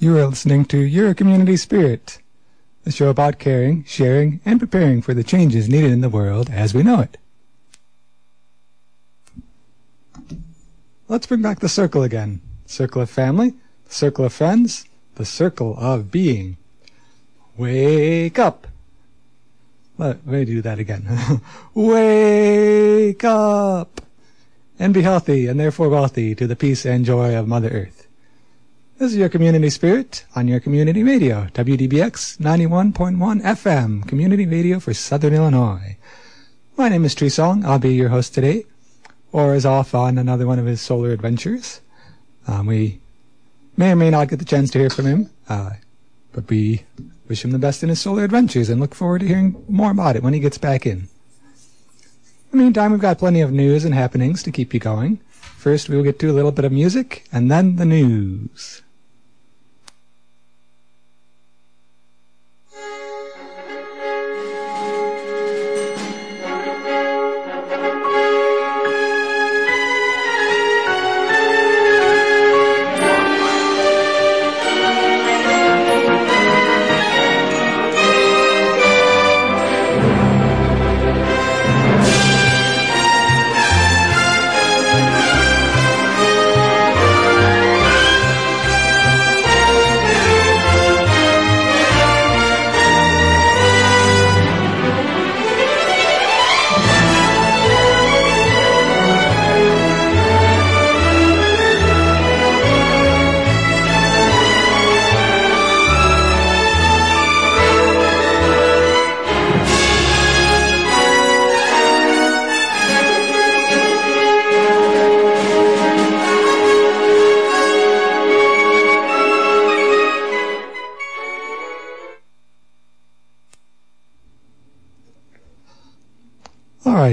You are listening to Your Community Spirit, the show about caring, sharing, and preparing for the changes needed in the world as we know it. Let's bring back the circle again. Circle of family, circle of friends, the circle of being. Wake up! Let me do that again. Wake up! And be healthy and therefore wealthy to the peace and joy of Mother Earth. This is your community spirit on your community radio, WDBX 91.1 FM, community radio for Southern Illinois. My name is Tree Song. I'll be your host today. Orr is off on another one of his solar adventures. Um, we may or may not get the chance to hear from him, uh, but we wish him the best in his solar adventures and look forward to hearing more about it when he gets back in. In the meantime, we've got plenty of news and happenings to keep you going. First, we will get to a little bit of music, and then the news.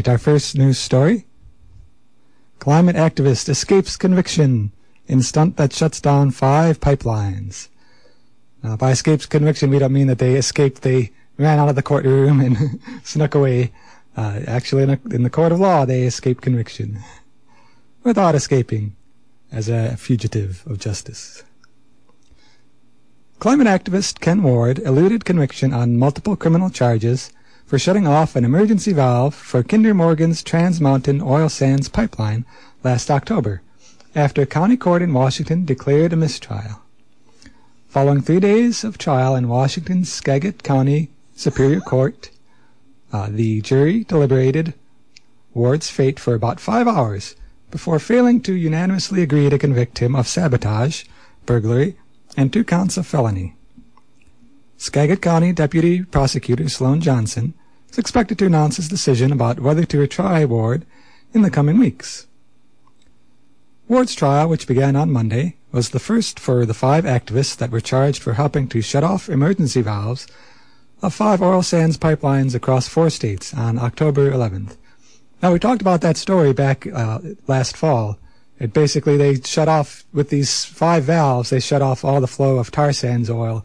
Right, our first news story. Climate activist escapes conviction in stunt that shuts down five pipelines. Now, by escapes conviction, we don't mean that they escaped, they ran out of the courtroom and snuck away. Uh, actually, in, a, in the court of law, they escaped conviction without escaping as a fugitive of justice. Climate activist Ken Ward eluded conviction on multiple criminal charges for shutting off an emergency valve for Kinder Morgan's Trans Mountain oil sands pipeline last October, after a county court in Washington declared a mistrial. Following three days of trial in Washington's Skagit County Superior Court, uh, the jury deliberated Ward's fate for about five hours before failing to unanimously agree to convict him of sabotage, burglary, and two counts of felony. Skagit County Deputy Prosecutor Sloan Johnson is expected to announce his decision about whether to retry Ward in the coming weeks. Ward's trial, which began on Monday, was the first for the five activists that were charged for helping to shut off emergency valves of five oil sands pipelines across four states on October 11th. Now, we talked about that story back uh, last fall. It basically, they shut off, with these five valves, they shut off all the flow of tar sands oil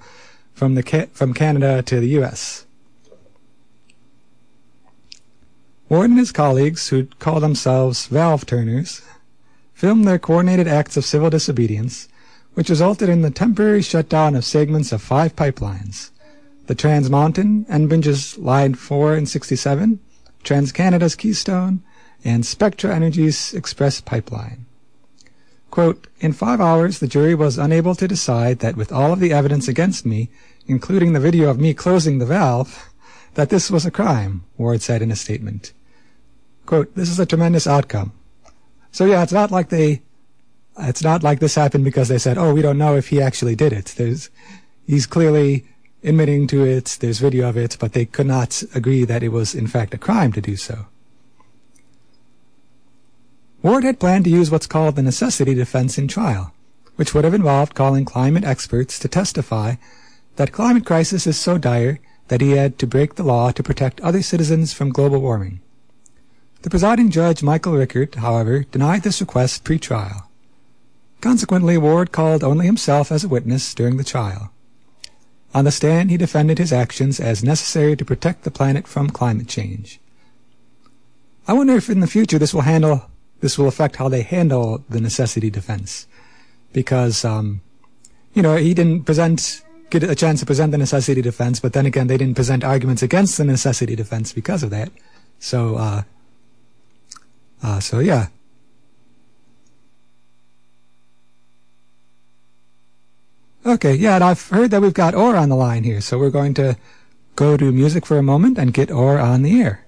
from, the, from Canada to the U.S. Ward and his colleagues, who call themselves valve turners, filmed their coordinated acts of civil disobedience, which resulted in the temporary shutdown of segments of five pipelines the Trans Mountain, Enbridge's Line 4 and 67, TransCanada's Keystone, and Spectra Energy's Express Pipeline. Quote, In five hours, the jury was unable to decide that with all of the evidence against me, including the video of me closing the valve, that this was a crime, Ward said in a statement. Quote, This is a tremendous outcome. So yeah, it's not like they, it's not like this happened because they said, oh, we don't know if he actually did it. There's, he's clearly admitting to it, there's video of it, but they could not agree that it was in fact a crime to do so. Ward had planned to use what's called the necessity defense in trial, which would have involved calling climate experts to testify that climate crisis is so dire that he had to break the law to protect other citizens from global warming. The presiding judge, Michael Rickert, however, denied this request pre-trial. Consequently, Ward called only himself as a witness during the trial. On the stand, he defended his actions as necessary to protect the planet from climate change. I wonder if in the future this will handle this will affect how they handle the necessity defense, because um, you know, he didn't present get a chance to present the necessity defense, but then again, they didn't present arguments against the necessity defense because of that. So, uh, uh, so yeah. Okay, yeah, and I've heard that we've got Orr on the line here, so we're going to go to music for a moment and get Orr on the air.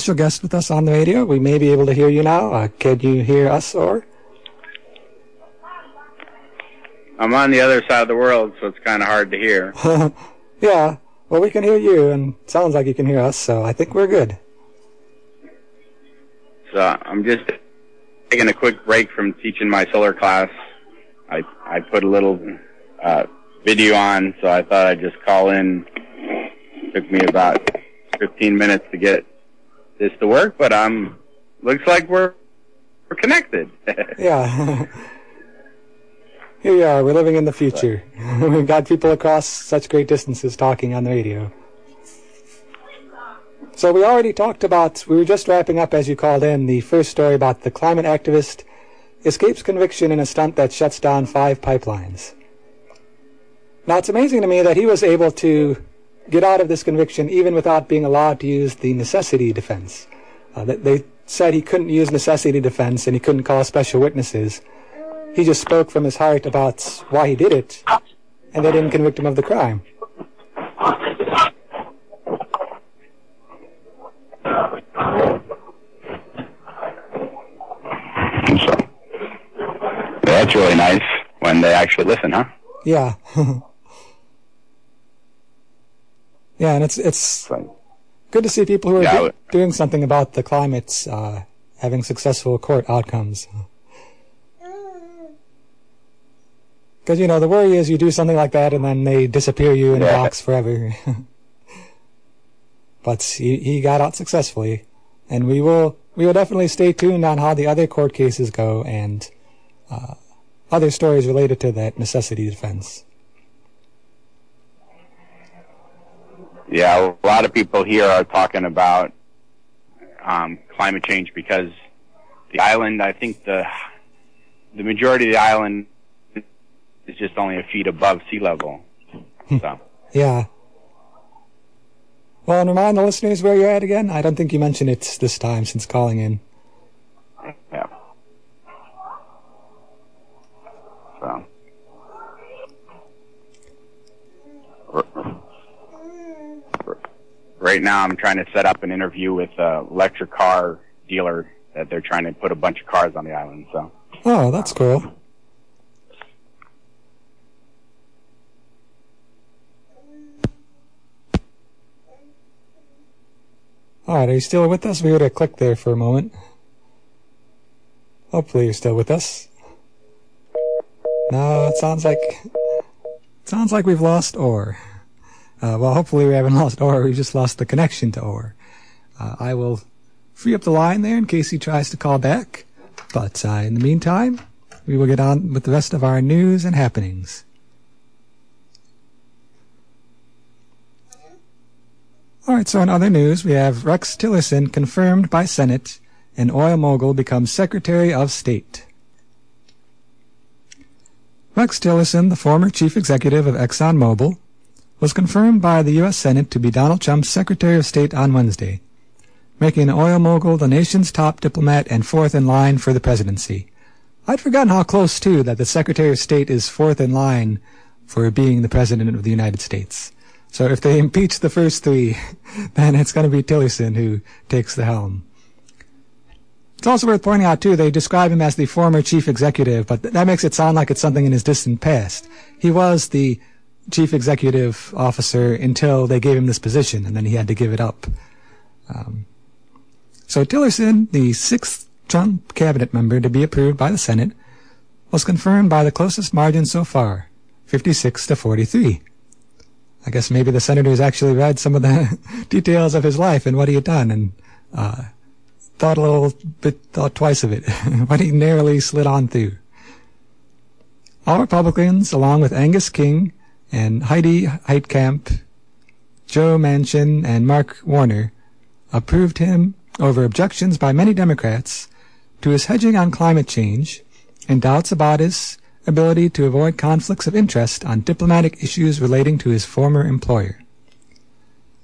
Special guest with us on the radio. We may be able to hear you now. Uh, can you hear us, Orr? I'm on the other side of the world, so it's kind of hard to hear. yeah, well, we can hear you, and it sounds like you can hear us, so I think we're good. So I'm just taking a quick break from teaching my solar class. I I put a little uh, video on, so I thought I'd just call in. It took me about 15 minutes to get this to work, but um, looks like we're we're connected. yeah. Here we are. We're living in the future. We've got people across such great distances talking on the radio. So we already talked about, we were just wrapping up as you called in, the first story about the climate activist escapes conviction in a stunt that shuts down five pipelines. Now it's amazing to me that he was able to get out of this conviction even without being allowed to use the necessity defense. Uh, they said he couldn't use necessity defense and he couldn't call special witnesses. He just spoke from his heart about why he did it, and they didn't convict him of the crime. That's really nice when they actually listen, huh? Yeah. Yeah, and it's it's good to see people who are yeah, do, doing something about the climate uh, having successful court outcomes. Because you know the worry is you do something like that and then they disappear you in yeah. a box forever. but he, he got out successfully, and we will we will definitely stay tuned on how the other court cases go and uh, other stories related to that necessity defense. Yeah, a lot of people here are talking about um, climate change because the island, I think the the majority of the island is just only a feet above sea level. Hmm. So. yeah. Well, and remind the listeners where you're at again. I don't think you mentioned it this time since calling in. Yeah. So. Right now I'm trying to set up an interview with a electric car dealer that they're trying to put a bunch of cars on the island. So. Oh, that's cool. All right, are you still with us? We would have clicked there for a moment. Hopefully you're still with us. No, it sounds like it sounds like we've lost Orr. Uh, well, hopefully we haven't lost Orr. We've just lost the connection to Orr. Uh, I will free up the line there in case he tries to call back. But uh, in the meantime, we will get on with the rest of our news and happenings. All right, so in other news, we have Rex Tillerson confirmed by Senate, and oil mogul becomes Secretary of State. Rex Tillerson, the former chief executive of ExxonMobil, was confirmed by the U.S. Senate to be Donald Trump's Secretary of State on Wednesday, making the oil mogul the nation's top diplomat and fourth in line for the presidency. I'd forgotten how close, too, that the Secretary of State is fourth in line for being the President of the United States. So if they impeach the first three, then it's going to be Tillerson who takes the helm. It's also worth pointing out, too, they describe him as the former chief executive, but that makes it sound like it's something in his distant past. He was the chief executive officer until they gave him this position, and then he had to give it up. Um, so Tillerson, the sixth Trump cabinet member to be approved by the Senate, was confirmed by the closest margin so far, 56 to 43. I guess maybe the senators actually read some of the details of his life and what he had done, and uh, thought a little bit, thought twice of it, but he narrowly slid on through. All Republicans, along with Angus King and Heidi Heitkamp, Joe Manchin, and Mark Warner, approved him over objections by many Democrats to his hedging on climate change and doubts about his ability to avoid conflicts of interest on diplomatic issues relating to his former employer.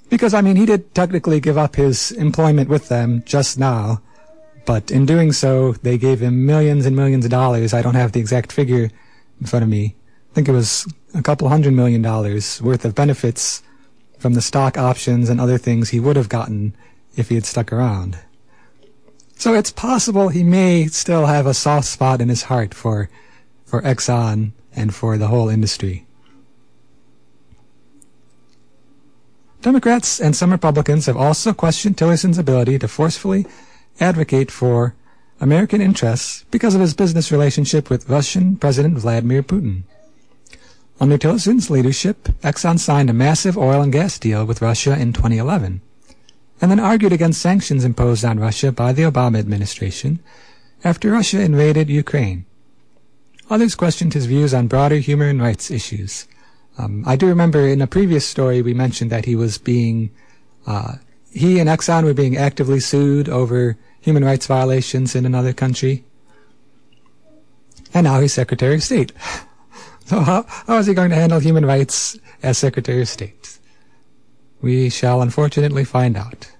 Because, I mean, he did technically give up his employment with them just now, but in doing so, they gave him millions and millions of dollars. I don't have the exact figure in front of me. I think it was a couple hundred million dollars worth of benefits from the stock options and other things he would have gotten if he had stuck around. So it's possible he may still have a soft spot in his heart for, for Exxon and for the whole industry. Democrats and some Republicans have also questioned Tillerson's ability to forcefully advocate for American interests because of his business relationship with Russian President Vladimir Putin. Under Tillerson's leadership, Exxon signed a massive oil and gas deal with Russia in 2011, and then argued against sanctions imposed on Russia by the Obama administration after Russia invaded Ukraine. Others questioned his views on broader human rights issues, um, I do remember in a previous story we mentioned that he was being, uh, he and Exxon were being actively sued over human rights violations in another country. And now he's Secretary of State. so how, how is he going to handle human rights as Secretary of State? We shall unfortunately find out.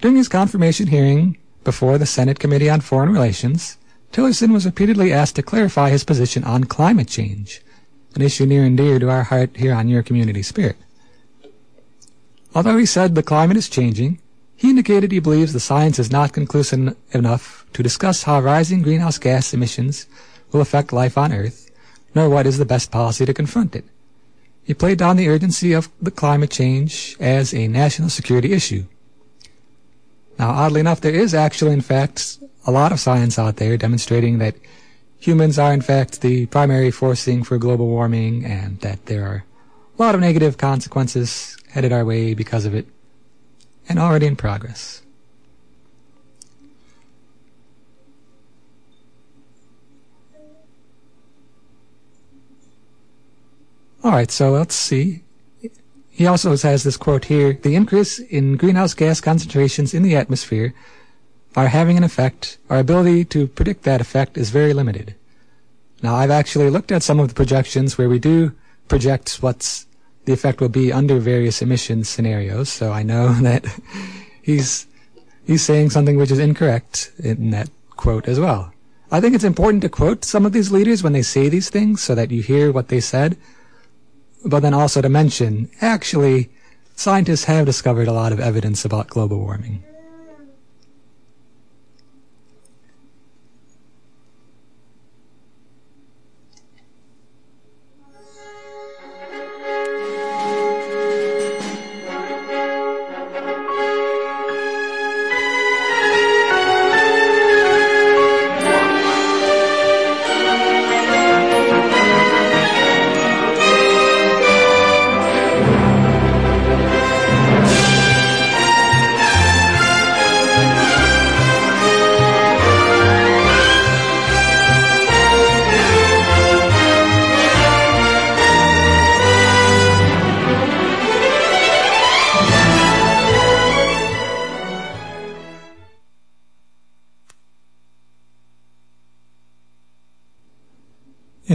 During his confirmation hearing before the Senate Committee on Foreign Relations, Tillerson was repeatedly asked to clarify his position on climate change an issue near and dear to our heart here on Your Community Spirit. Although he said the climate is changing, he indicated he believes the science is not conclusive enough to discuss how rising greenhouse gas emissions will affect life on Earth, nor what is the best policy to confront it. He played down the urgency of the climate change as a national security issue. Now, oddly enough, there is actually, in fact, a lot of science out there demonstrating that humans are in fact the primary forcing for global warming and that there are a lot of negative consequences headed our way because of it and already in progress. Alright, so let's see. He also has this quote here The increase in greenhouse gas concentrations in the atmosphere are having an effect, our ability to predict that effect is very limited. Now, I've actually looked at some of the projections where we do project what's the effect will be under various emission scenarios, so I know that he's he's saying something which is incorrect in that quote as well. I think it's important to quote some of these leaders when they say these things so that you hear what they said, but then also to mention, actually, scientists have discovered a lot of evidence about global warming.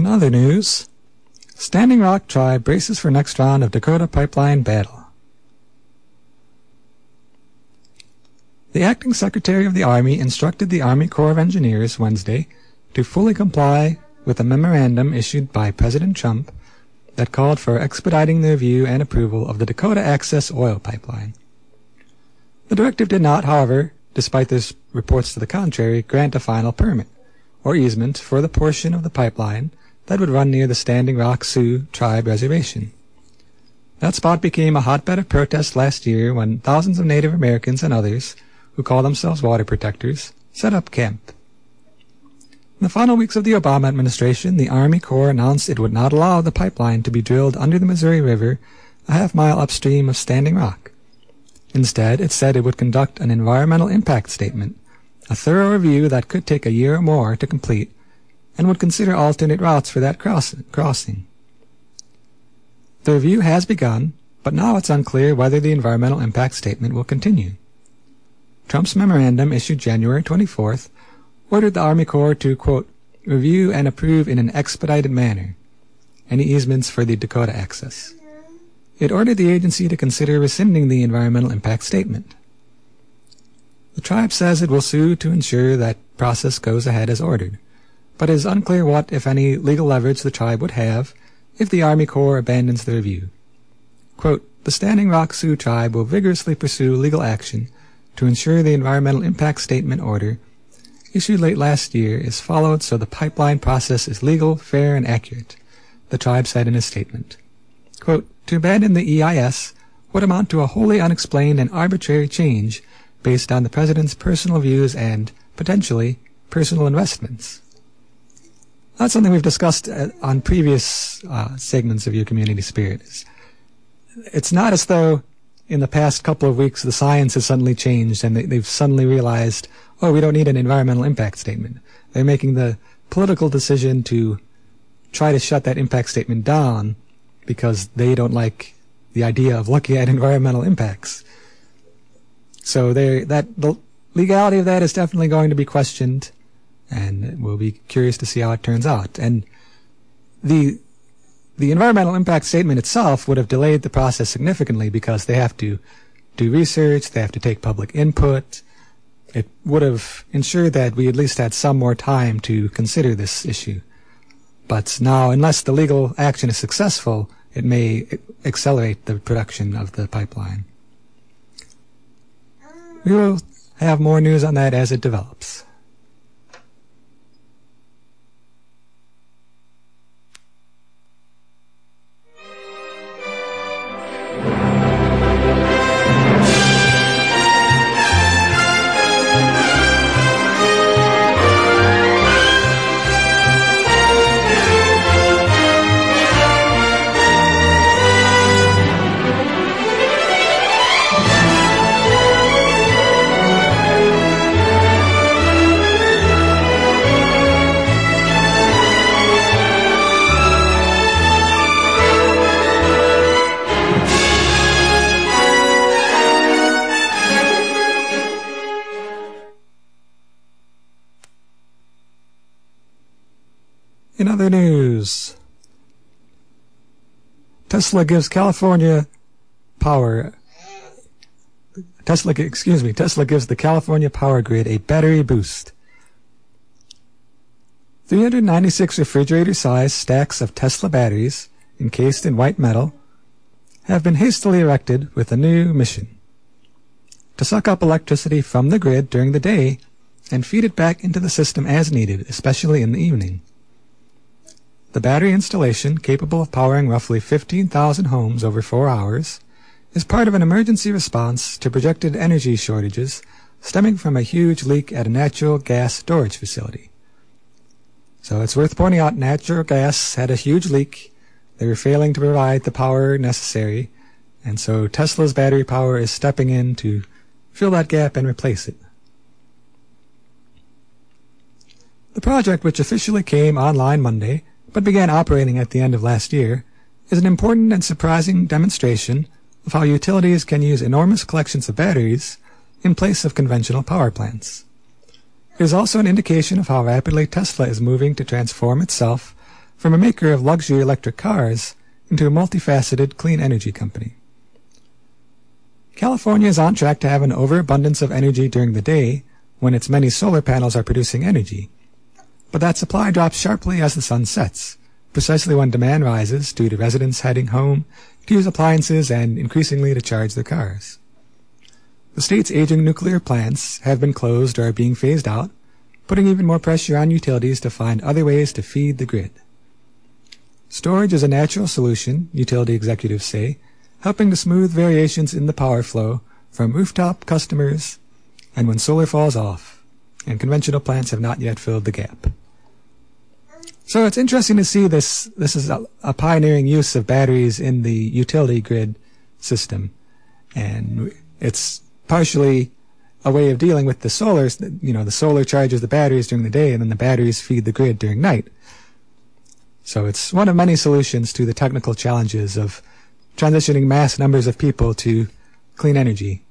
In other news, Standing Rock Tribe braces for next round of Dakota Pipeline battle. The acting Secretary of the Army instructed the Army Corps of Engineers Wednesday to fully comply with a memorandum issued by President Trump that called for expediting the review and approval of the Dakota Access Oil Pipeline. The directive did not, however, despite this reports to the contrary, grant a final permit or easement for the portion of the pipeline that would run near the Standing Rock Sioux Tribe Reservation. That spot became a hotbed of protest last year when thousands of Native Americans and others, who call themselves water protectors, set up camp. In the final weeks of the Obama administration, the Army Corps announced it would not allow the pipeline to be drilled under the Missouri River a half mile upstream of Standing Rock. Instead, it said it would conduct an environmental impact statement, a thorough review that could take a year or more to complete, and would consider alternate routes for that cross- crossing. The review has begun, but now it's unclear whether the environmental impact statement will continue. Trump's memorandum issued January 24th ordered the Army Corps to, quote, review and approve in an expedited manner any easements for the Dakota access. It ordered the agency to consider rescinding the environmental impact statement. The tribe says it will sue to ensure that process goes ahead as ordered, but it is unclear what, if any, legal leverage the tribe would have if the Army Corps abandons the review. Quote, the Standing Rock Sioux tribe will vigorously pursue legal action to ensure the environmental impact statement order issued late last year is followed so the pipeline process is legal, fair, and accurate, the tribe said in a statement. Quote, to abandon the EIS would amount to a wholly unexplained and arbitrary change based on the President's personal views and, potentially, personal investments. That's something we've discussed uh, on previous uh, segments of Your Community Spirit. It's not as though in the past couple of weeks the science has suddenly changed and they, have suddenly realized, oh, we don't need an environmental impact statement. They're making the political decision to try to shut that impact statement down because they don't like the idea of looking at environmental impacts. So that the legality of that is definitely going to be questioned, and we'll be curious to see how it turns out. And the the environmental impact statement itself would have delayed the process significantly because they have to do research, they have to take public input. It would have ensured that we at least had some more time to consider this issue. But now, unless the legal action is successful, it may accelerate the production of the pipeline. We will have more news on that as it develops. Tesla gives California power. Tesla, excuse me, Tesla gives the California power grid a battery boost. 396 refrigerator-sized stacks of Tesla batteries, encased in white metal, have been hastily erected with a new mission. To suck up electricity from the grid during the day and feed it back into the system as needed, especially in the evening. The battery installation, capable of powering roughly 15,000 homes over four hours, is part of an emergency response to projected energy shortages stemming from a huge leak at a natural gas storage facility. So it's worth pointing out natural gas had a huge leak. They were failing to provide the power necessary, and so Tesla's battery power is stepping in to fill that gap and replace it. The project, which officially came online Monday, but began operating at the end of last year, is an important and surprising demonstration of how utilities can use enormous collections of batteries in place of conventional power plants. It is also an indication of how rapidly Tesla is moving to transform itself from a maker of luxury electric cars into a multifaceted clean energy company. California is on track to have an overabundance of energy during the day when its many solar panels are producing energy, but that supply drops sharply as the sun sets, precisely when demand rises due to residents heading home to use appliances and increasingly to charge their cars. The state's aging nuclear plants have been closed or are being phased out, putting even more pressure on utilities to find other ways to feed the grid. Storage is a natural solution, utility executives say, helping to smooth variations in the power flow from rooftop customers and when solar falls off, and conventional plants have not yet filled the gap. So it's interesting to see this. This is a, a pioneering use of batteries in the utility grid system, and it's partially a way of dealing with the solar. You know, the solar charges the batteries during the day, and then the batteries feed the grid during night. So it's one of many solutions to the technical challenges of transitioning mass numbers of people to clean energy.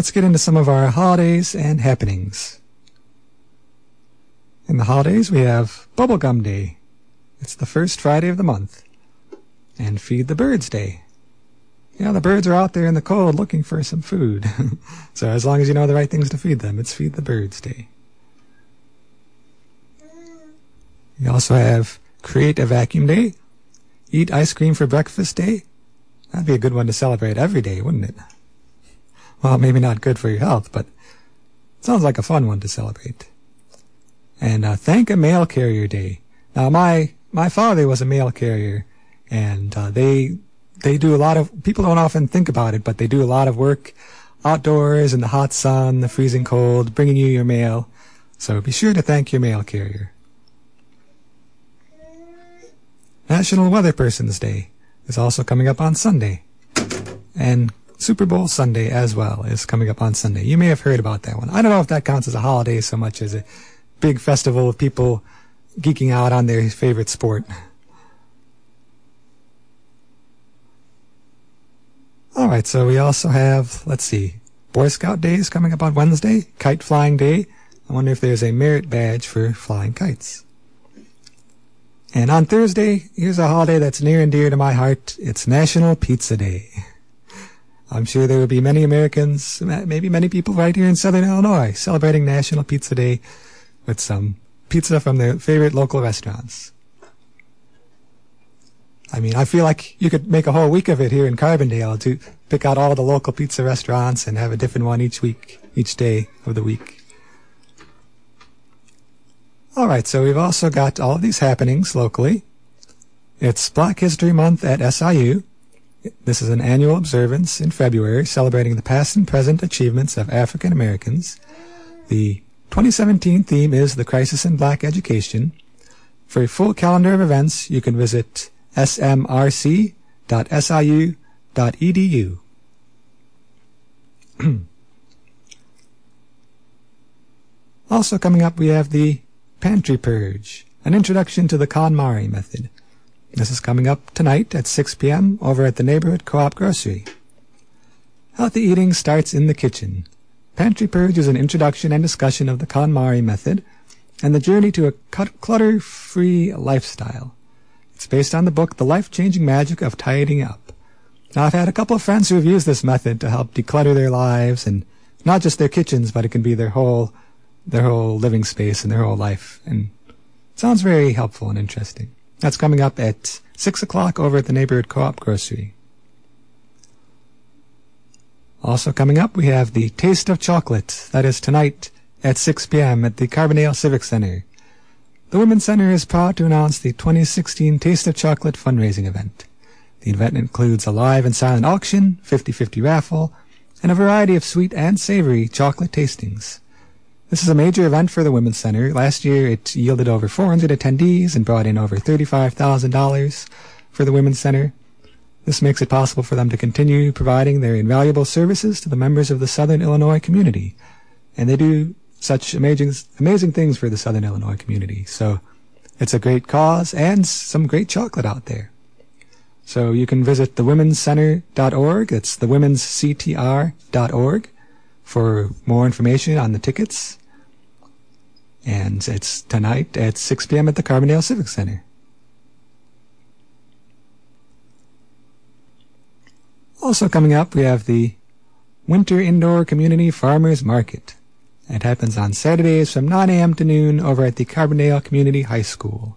Let's get into some of our holidays and happenings. In the holidays, we have Bubblegum Day. It's the first Friday of the month. And Feed the Birds Day. Yeah, the birds are out there in the cold looking for some food. so as long as you know the right things to feed them, it's Feed the Birds Day. You also have Create a Vacuum Day, Eat Ice Cream for Breakfast Day. That'd be a good one to celebrate every day, wouldn't it? Well, maybe not good for your health, but sounds like a fun one to celebrate. And uh, thank a mail carrier day. Now, my my father was a mail carrier, and uh, they they do a lot of people don't often think about it, but they do a lot of work outdoors in the hot sun, the freezing cold, bringing you your mail. So be sure to thank your mail carrier. National Weather Person's Day is also coming up on Sunday. And Super Bowl Sunday as well is coming up on Sunday. You may have heard about that one. I don't know if that counts as a holiday so much as a big festival of people geeking out on their favorite sport. All right, so we also have, let's see, Boy Scout Day is coming up on Wednesday, Kite Flying Day. I wonder if there's a merit badge for flying kites. And on Thursday, here's a holiday that's near and dear to my heart. It's National Pizza Day. I'm sure there will be many Americans, maybe many people right here in Southern Illinois, celebrating National Pizza Day with some pizza from their favorite local restaurants. I mean, I feel like you could make a whole week of it here in Carbondale to pick out all the local pizza restaurants and have a different one each week, each day of the week. All right, so we've also got all of these happenings locally. It's Black History Month at SIU. This is an annual observance in February celebrating the past and present achievements of African Americans. The 2017 theme is The Crisis in Black Education. For a full calendar of events, you can visit smrc.siu.edu. also coming up, we have the Pantry Purge, an introduction to the KonMari method. This is coming up tonight at 6 p.m. over at the Neighborhood Co-op Grocery. Healthy eating starts in the kitchen. Pantry Purge is an introduction and discussion of the KonMari method and the journey to a clutter-free lifestyle. It's based on the book The Life-Changing Magic of Tidying Up. Now, I've had a couple of friends who have used this method to help declutter their lives and not just their kitchens, but it can be their whole, their whole living space and their whole life. And it sounds very helpful and interesting. That's coming up at 6 o'clock over at the Neighborhood Co-op Grocery. Also coming up, we have the Taste of Chocolate. That is tonight at 6 p.m. at the Carbondale Civic Center. The Women's Center is proud to announce the 2016 Taste of Chocolate fundraising event. The event includes a live and silent auction, 50-50 raffle, and a variety of sweet and savory chocolate tastings. This is a major event for the Women's Center. Last year, it yielded over 400 attendees and brought in over $35,000 for the Women's Center. This makes it possible for them to continue providing their invaluable services to the members of the Southern Illinois community. And they do such amazing, amazing things for the Southern Illinois community. So it's a great cause and some great chocolate out there. So you can visit thewomenscenter.org. It's thewomensctr.org for more information on the tickets. And it's tonight at 6 p.m. at the Carbondale Civic Center. Also coming up, we have the Winter Indoor Community Farmers Market. It happens on Saturdays from 9 a.m. to noon over at the Carbondale Community High School.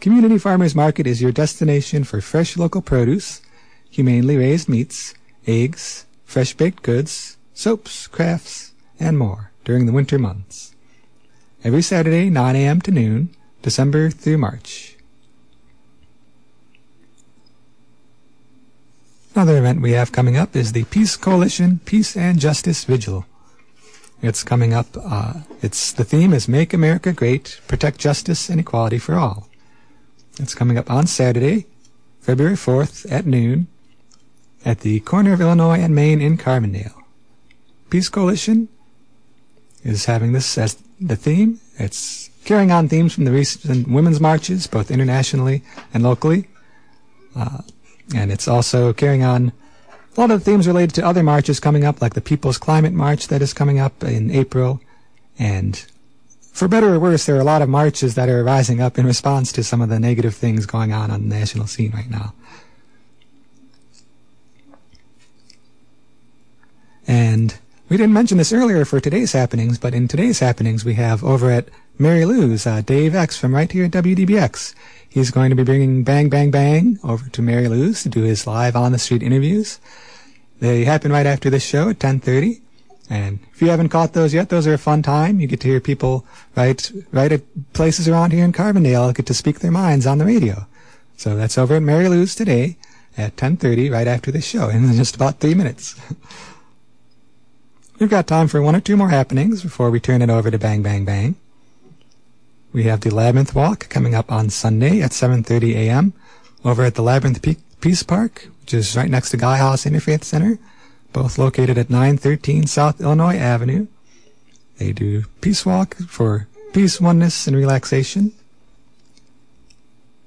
Community Farmers Market is your destination for fresh local produce, humanely raised meats, eggs, fresh baked goods, soaps, crafts, and more during the winter months. Every Saturday, 9 a.m. to noon, December through March. Another event we have coming up is the Peace Coalition Peace and Justice Vigil. It's coming up. Uh, it's the theme is "Make America Great: Protect Justice and Equality for All." It's coming up on Saturday, February 4th at noon at the corner of Illinois and Maine in Carbondale. Peace Coalition is having this as the theme. It's carrying on themes from the recent women's marches, both internationally and locally. Uh, and it's also carrying on a lot of themes related to other marches coming up, like the People's Climate March that is coming up in April, and for better or worse, there are a lot of marches that are rising up in response to some of the negative things going on on the national scene right now. And we didn't mention this earlier for today's happenings, but in today's happenings, we have over at Mary Lou's, uh, Dave X from right here at WDBX. He's going to be bringing Bang Bang Bang over to Mary Lou's to do his live on the street interviews. They happen right after this show at 10:30. And if you haven't caught those yet, those are a fun time. You get to hear people right, right at places around here in Carbondale get to speak their minds on the radio. So that's over at Mary Lou's today at 10.30 right after this show in just about three minutes. We've got time for one or two more happenings before we turn it over to Bang Bang Bang. We have the Labyrinth Walk coming up on Sunday at 7.30 a.m. over at the Labyrinth Peace Park, which is right next to Gaia House Interfaith Center both located at 913 South Illinois Avenue. They do peace walk for peace, oneness, and relaxation.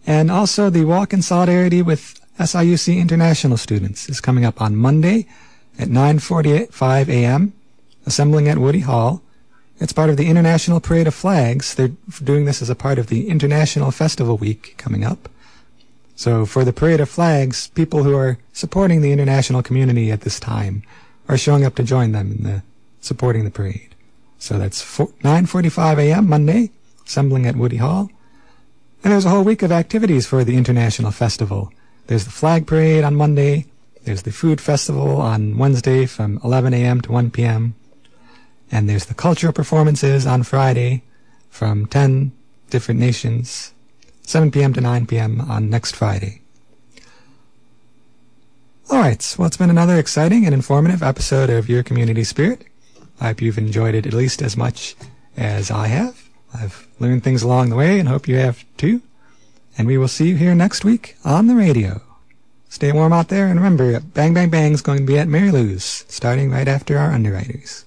And also the walk in solidarity with SIUC international students is coming up on Monday at 9:45 a.m. assembling at Woody Hall. It's part of the International Parade of Flags. They're doing this as a part of the International Festival Week coming up. So for the Parade of Flags, people who are supporting the international community at this time are showing up to join them in the supporting the parade. So that's 9:45 a.m. Monday, assembling at Woody Hall. And there's a whole week of activities for the international festival. There's the flag parade on Monday. There's the food festival on Wednesday from 11 a.m. to 1 p.m. And there's the cultural performances on Friday from 10 different nations 7 p.m. to 9 p.m. on next Friday. Alright, well, it's been another exciting and informative episode of Your Community Spirit. I hope you've enjoyed it at least as much as I have. I've learned things along the way and hope you have too. And we will see you here next week on the radio. Stay warm out there and remember, Bang Bang Bang is going to be at Mary Lou's starting right after our underwriters.